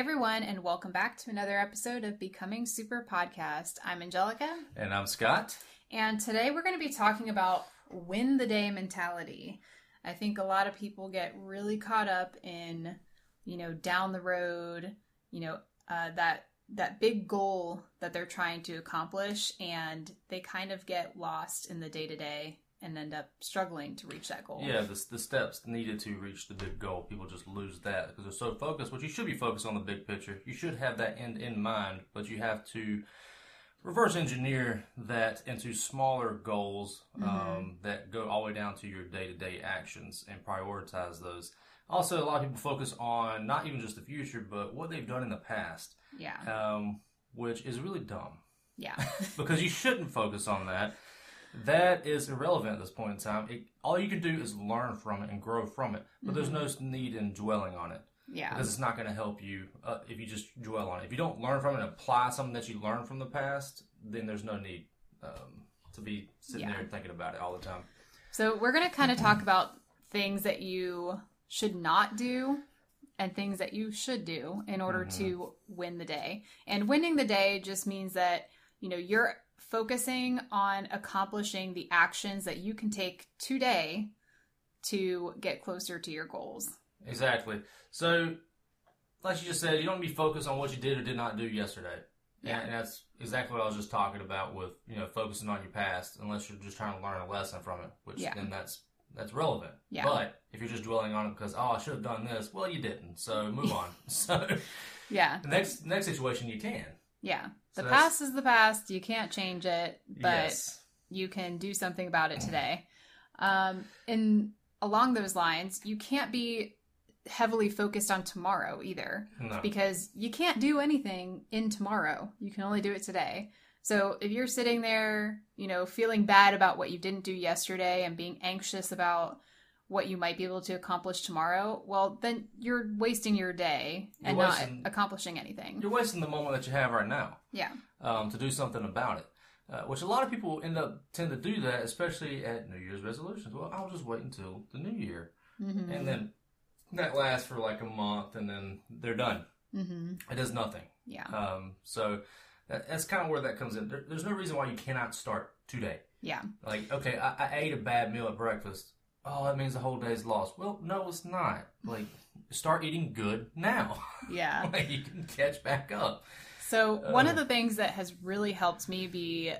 everyone, and welcome back to another episode of Becoming Super Podcast. I'm Angelica, And I'm Scott. and today we're going to be talking about win the day mentality. I think a lot of people get really caught up in, you know, down the road, you know, uh, that that big goal that they're trying to accomplish, and they kind of get lost in the day to day and end up struggling to reach that goal. Yeah, the, the steps needed to reach the big goal. People just lose that because they're so focused. But you should be focused on the big picture. You should have that end in mind, but you have to reverse engineer that into smaller goals um, that go all the way down to your day to day actions and prioritize those. Also, a lot of people focus on not even just the future, but what they've done in the past, Yeah. um, which is really dumb. Yeah. because you shouldn't focus on that. That is irrelevant at this point in time. It, all you can do is learn from it and grow from it, but there's no need in dwelling on it Yeah. because it's not going to help you uh, if you just dwell on it. If you don't learn from it and apply something that you learned from the past, then there's no need um, to be sitting Yeah. there thinking about it all the time. So we're going to kind of talk about things that you should not do and things that you should do in order to win the day. And winning the day just means that, you know, you're focusing on accomplishing the actions that you can take today to get closer to your goals. Exactly. So, like you just said, you don't be focused on what you did or did not do yesterday. Yeah. And that's exactly what I was just talking about with, you know, focusing on your past unless you're just trying to learn a lesson from it, which Yeah. then that's that's relevant. Yeah. But if you're just dwelling on it because, oh, I should have done this, well, you didn't. So move on. So Yeah. the next next situation you can. Yeah. The So past is the past. You can't change it, but yes. you can do something about it today. Um, and along those lines, you can't be heavily focused on tomorrow either No. because you can't do anything in tomorrow. You can only do it today. So if you're sitting there, you know, feeling bad about what you didn't do yesterday and being anxious about what you might be able to accomplish tomorrow, well, then you're wasting your day and You're not accomplishing anything. You're wasting the moment that you have right now. Yeah. um, to do something about it. Uh, which a lot of people end up tend to do that, especially at New Year's resolutions. Well, I'll just wait until the new year, Mm-hmm. and then that lasts for like a month, and then they're done. Mm-hmm. It does nothing. Yeah. Um, so that, that's kind of where that comes in. There, there's no reason why you cannot start today. Yeah. Like, okay, I, I ate a bad meal at breakfast. Oh, that means the whole day's lost. Well, no, it's not. Like, start eating good now. Yeah. like, you can catch back up. So, one Uh. of the things that has really helped me be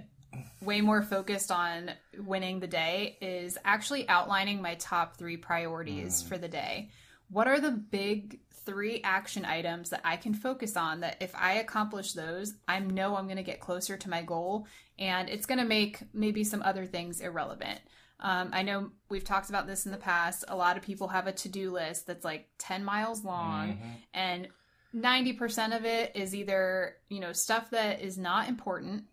way more focused on winning the day is actually outlining my top three priorities for the day. What are the big three action items that I can focus on that if I accomplish those, I know I'm going to get closer to my goal and it's going to make maybe some other things irrelevant. Um, I know we've talked about this in the past. A lot of people have a to do list that's like 10 miles long Mhm. and 90% of it is either you know stuff that is not important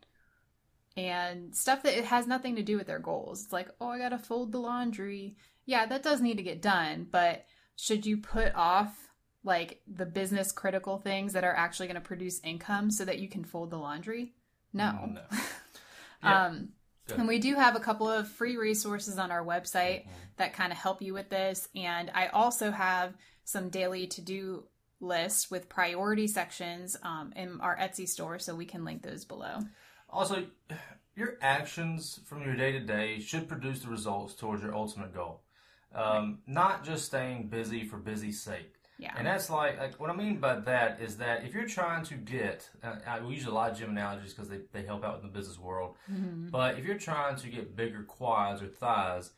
and stuff that it has nothing to do with their goals it's like oh i gotta fold the laundry yeah that does need to get done but should you put off like the business critical things that are actually going to produce income so that you can fold the laundry no, No. Yeah. um Good. and we do have a couple of free resources on our website Mm-hmm. that kind of help you with this. And I also have some daily to do lists with priority sections um, in our Etsy store, so we can link those below. Also, your actions from your day to day should produce the results towards your ultimate goal. Um, not just staying busy for busy's sake. Yeah. And that's like, like what I mean by that is that if you're trying to get, uh, I, we use a lot of gym analogies because they, they help out in the business world. Mhm. But if you're trying to get bigger quads or thighs,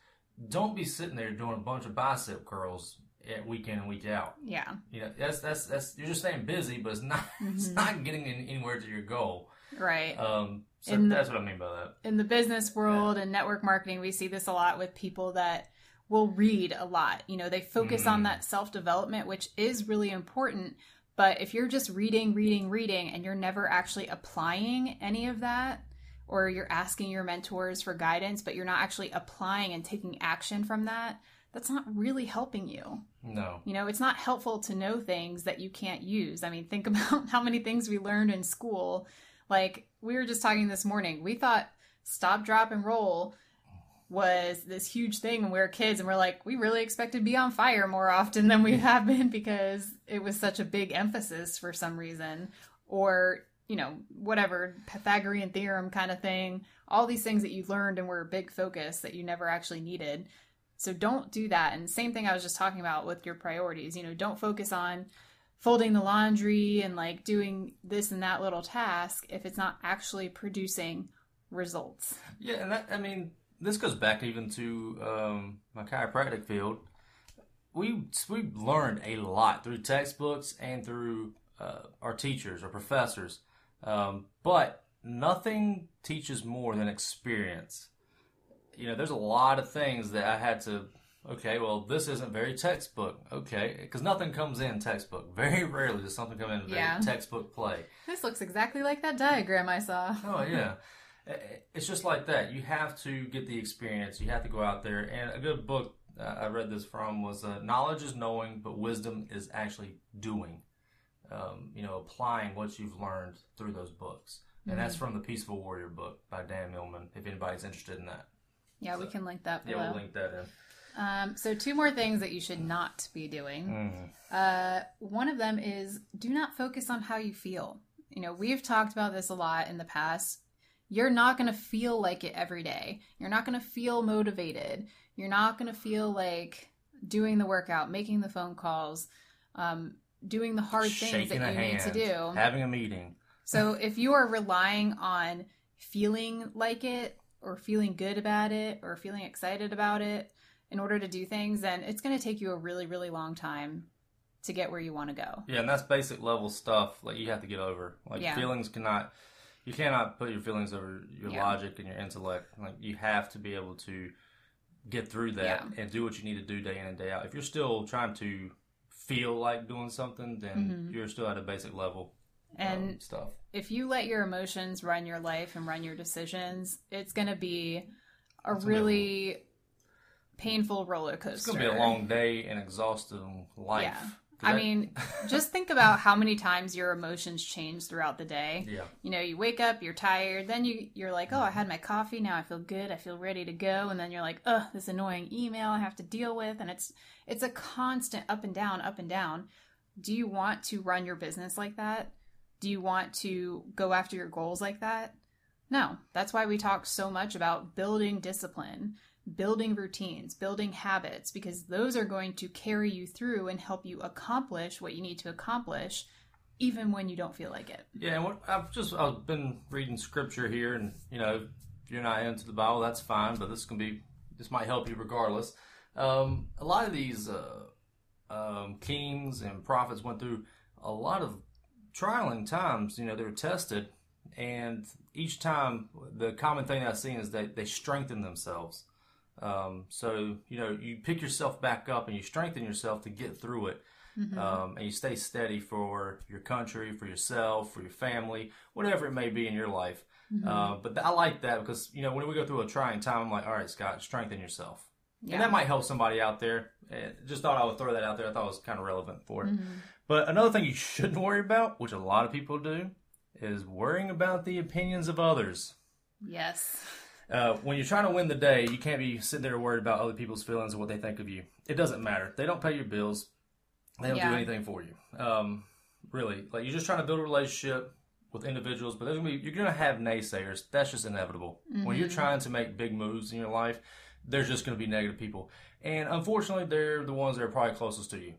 don't be sitting there doing a bunch of bicep curls at week in and week out. Yeah. You know, that's that's that's you're just staying busy, but it's not it's Mhm. not getting in, anywhere to your goal. Right. Um, so the- that's what I mean by that. in the business world and network marketing, we see this a lot with people that will read a lot. You know, they focus on Mm. that self development, which is really important. But if you're just reading, reading, reading, and you're never actually applying any of that, or you're asking your mentors for guidance, but you're not actually applying and taking action from that, that's not really helping you. No. You know, it's not helpful to know things that you can't use. I mean, think about how many things we learned in school. Like, we were just talking this morning. We thought stop, drop, and roll was this huge thing when we were kids and we're like we really expected to be on fire more often than we have been because it was such a big emphasis for some reason. Or you know whatever pythagorean theorem kind of thing. All these things that you learned and were a big focus that you never actually needed. So don't do that. And same thing i was just talking about with your priorities. You know don't focus on folding the laundry and like doing this and that little task if it's not actually producing results. Yeah, and that I mean, this goes back even to um, my chiropractic field. We we learned a lot through textbooks and through uh, our teachers or professors, um, but nothing teaches more than experience. You know, there's a lot of things that I had to. Okay, well, this isn't very textbook. Okay, because nothing comes in textbook. Very rarely does something come in very Yeah. textbook play. this looks exactly like that diagram i saw Oh yeah, it's just like that. You have to get the experience. You have to go out there. And a good book uh, I read this from was uh, "Knowledge is knowing, but wisdom is actually doing." Um, you know, applying what you've learned through those books. And that's from the Peaceful Warrior book by Dan Millman. If anybody's interested in that, yeah we can link that yeah, we'll link that in. Um, so two more things that you should not be doing. Mm. Uh, one of them is do not focus on how you feel. You know, we've talked about this a lot in the past. You're not going to feel like it every day. You're not going to feel motivated. You're not going to feel like doing the workout, making the phone calls, um, doing the hard things Shaking that you hand, need to do. having a meeting. So if you are relying on feeling like it or feeling good about it or feeling excited about it in order to do things, then it's going to take you a really, really long time to get where you want to go. Yeah, and that's basic level stuff. Like you have to get over. Like Yeah. feelings cannot, you cannot put your feelings over your Yeah. logic and your intellect. Like you have to be able to get through that Yeah. and do what you need to do day in and day out. If you're still trying to feel like doing something, then you're still at a basic level Mm-hmm. And of stuff. if you let your emotions run your life and run your decisions, it's going to be a a really painful roller coaster. It's gonna be a long day and exhausting life. Yeah. 'Cause I? mean, just think about how many times your emotions change throughout the day. yeah, you know you wake up you're tired then you you're like oh i had my coffee now i feel good i feel ready to go and then you're like oh this annoying email i have to deal with and it's it's a constant up and down up and down. Do you want to run your business like that? Do you want to go after your goals like that? No. That's why we talk so much about building discipline building routines building habits because those are going to carry you through and help you accomplish what you need to accomplish even when you don't feel like it yeah. What I've just I've been reading scripture here, and you know, if you're not into the Bible, that's fine. But this can be this might help you regardless. Um, a lot of these uh, um, kings and prophets went through a lot of trialing times. You know, they were tested, and each time the common thing I've seen is that they strengthen themselves. Um, so you know, you pick yourself back up and you strengthen yourself to get through it, um, and you stay steady for your country, for yourself, for your family, whatever it may be in your life. Uh, but th- I like that because you know when we go through a trying time, I'm like, all right, Scott, strengthen yourself. And that might help somebody out there. Eh, Just thought I would throw that out there. I thought it was kind of relevant for it. But another thing you shouldn't worry about, which a lot of people do, is worrying about the opinions of others. yes Uh, when you're trying to win the day, you can't be sitting there worried about other people's feelings and what they think of you. It doesn't matter. They don't pay your bills. They don't Yeah. do anything for you. Um, really, like you're just trying to build a relationship with individuals, but there's gonna be you're gonna have naysayers. That's just inevitable. When you're trying to make big moves in your life, there's just gonna be negative people, and unfortunately, they're the ones that are probably closest to you.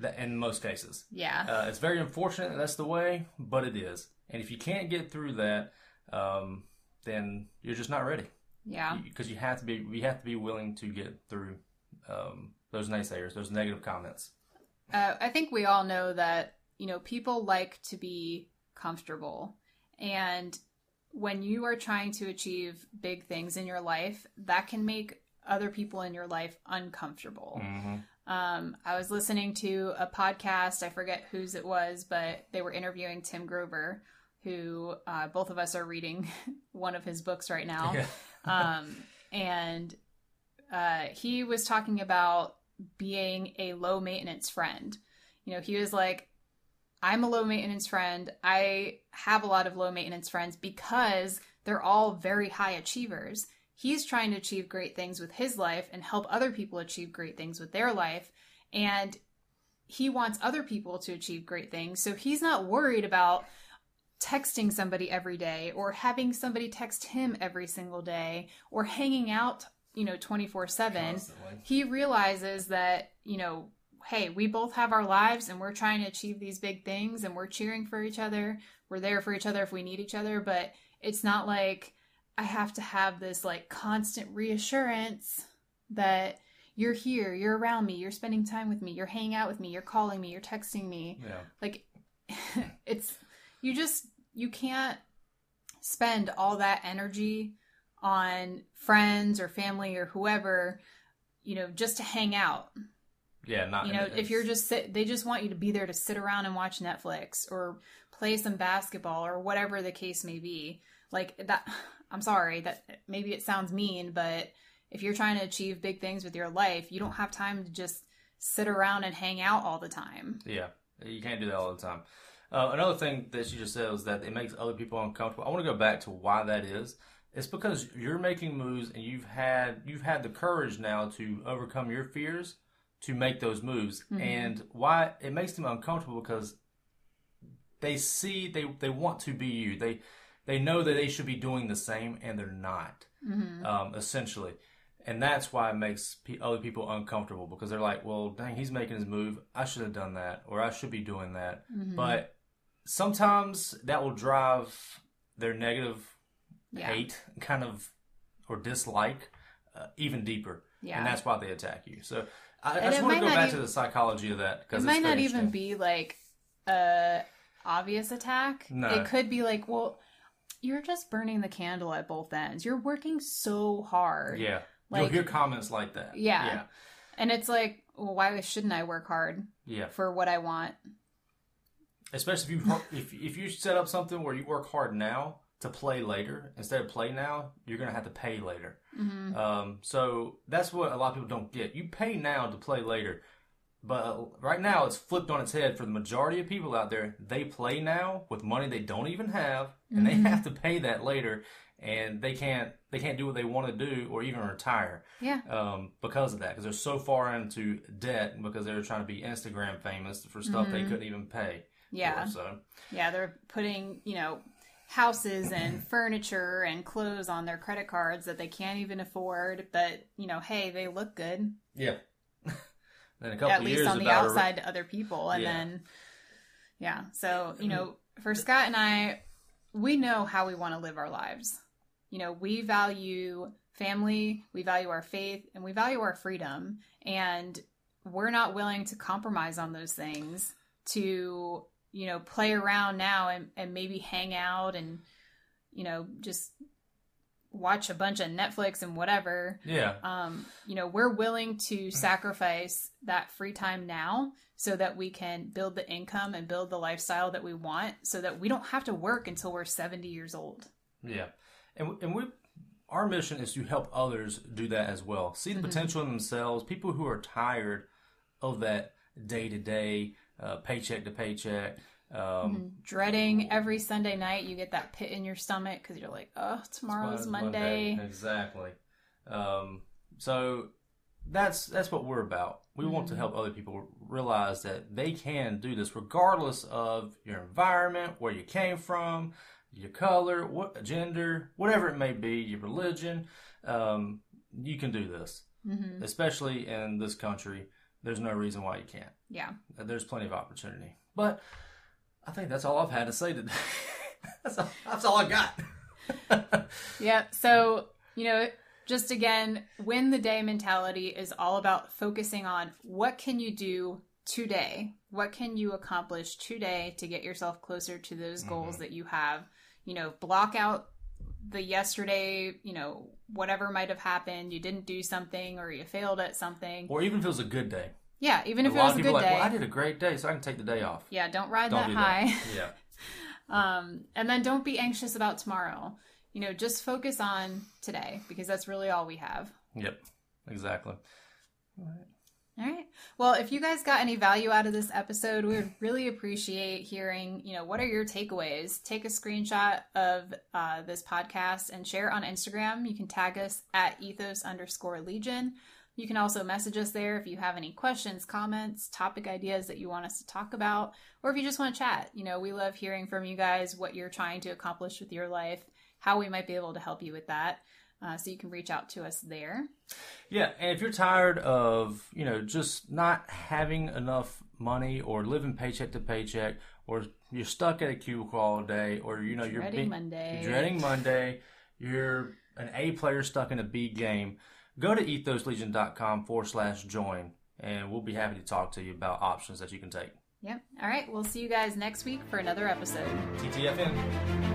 That in most cases, yeah uh, it's very unfortunate that that's the way, but it is. And if you can't get through that, um, then you're just not ready yeah because you have to be we have to be willing to get through um, those naysayers, those negative comments. uh, i think we all know that you know people like to be comfortable and when you are trying to achieve big things in your life that can make other people in your life uncomfortable Mm-hmm. Um, I was listening to a podcast. I forget whose it was, but they were interviewing Tim Grover, who uh, both of us are reading one of his books right now. Yeah. Um, and uh, he was talking about being a low maintenance friend. You know, he was like, I'm a low maintenance friend. I have a lot of low maintenance friends because they're all very high achievers. he's trying to achieve great things with his life and help other people achieve great things with their life. And he wants other people to achieve great things. So he's not worried about texting somebody every day or having somebody text him every single day or hanging out, you know, 24 7. He realizes that, you know, hey, we both have our lives and we're trying to achieve these big things and we're cheering for each other. We're there for each other if we need each other, but it's not like I have to have this like constant reassurance that you're here, you're around me, you're spending time with me, you're hanging out with me, you're calling me, you're texting me. Yeah. Like it's you just you can't spend all that energy on friends or family or whoever, you know, just to hang out. Yeah. Not. You know, if you're just sit, they just want you to be there to sit around and watch Netflix or play some basketball or whatever the case may be. Like that, I'm sorry that maybe it sounds mean, but if you're trying to achieve big things with your life, you don't have time to just sit around and hang out all the time. Yeah, you can't do that all the time. Uh, another thing that she just said was that it makes other people uncomfortable. I want to go back to why that is. It's because you're making moves and you've had you've had the courage now to overcome your fears to make those moves. And why it makes them uncomfortable because they see they they want to be you. They they know that they should be doing the same and they're not. Um, essentially. And that's why it makes other people uncomfortable because they're like, well, dang, he's making his move. I should have done that or I should be doing that. But sometimes that will drive their negative Yeah. hate kind of or dislike uh, even deeper. Yeah. And that's why they attack you. So I, I just want to go back even- to the psychology of that because It might not even be like a obvious attack. No. It could be like, well, you're just burning the candle at both ends. You're working so hard. Yeah. You'll hear comments like that. Yeah. Yeah. And it's like, well, why shouldn't I work hard Yeah. for what I want? Especially if you if if you set up something where you work hard now to play later instead of play now, you're gonna have to pay later. Mm-hmm. Um, so that's what a lot of people don't get. You pay now to play later, but right now it's flipped on its head for the majority of people out there. They play now with money they don't even have, and Mm-hmm. they have to pay that later, and they can't they can't do what they want to do or even retire Yeah. um, because of that because they're so far into debt because they were trying to be Instagram famous for stuff they couldn't even pay. Yeah. so Yeah. They're putting, you know, houses and furniture and clothes on their credit cards that they can't even afford. But, you know, hey, they look good, yeah. then a couple at least on the outside to other people. And Yeah. then, yeah. So, you know, for Scott and I, we know how we want to live our lives. You know, we value family, we value our faith, and we value our freedom. And we're not willing to compromise on those things to, you know, play around now and, and maybe hang out and, you know, just watch a bunch of Netflix and whatever yeah. um, you know, we're willing to sacrifice that free time now so that we can build the income and build the lifestyle that we want so that we don't have to work until we're 70 years old. Yeah, and and we our mission is to help others do that as well. See the Mm-hmm. potential in themselves. People who are tired of that day to day, paycheck to paycheck. Um, Dreading every Sunday night, you get that pit in your stomach because you're like, oh, tomorrow's Mon- Monday. Exactly. Um, so that's that's what we're about. We want Mm-hmm. to help other people realize that they can do this regardless of your environment, where you came from, your color, what gender, whatever it may be, your religion. Um, you can do this, hmm especially in this country. There's no reason why you can't. Yeah. Uh, there's plenty of opportunity. But I think that's all I've had to say today. that's, all, that's all I got. Yeah. So, you know, just again, win the day mentality is all about focusing on what can you do today? What can you accomplish today to get yourself closer to those goals mm-hmm. that you have? You know, block out the yesterday, you know, whatever might have happened, you didn't do something or you failed at something. or even if it was a good day. Yeah, even if a it was a good like, day. well, I did a great day, so I can take the day off. yeah, don't ride Don't that do high. that. Yeah. Um, and then don't be anxious about tomorrow. You know, just focus on today because that's really all we have. Yep. Exactly. All right. All right. Well, if you guys got any value out of this episode, we would really appreciate hearing, you know, what are your takeaways? Take a screenshot of uh, this podcast and share on Instagram. You can tag us at ethos underscore legion. You can also message us there if you have any questions, comments, topic ideas that you want us to talk about, or if you just want to chat. You know, we love hearing from you guys what you're trying to accomplish with your life, how we might be able to help you with that. Uh, so you can reach out to us there. Yeah, and if you're tired of, you know, just not having enough money or living paycheck to paycheck, or you're stuck at a cubicle all day, or you know Dreading you're being- Monday. you're dreading Monday, you're an A player stuck in a B game, go to ethoslegion.com forward slash join, and we'll be happy to talk to you about options that you can take. Yep. All right. We'll see you guys next week for another episode. TTFN.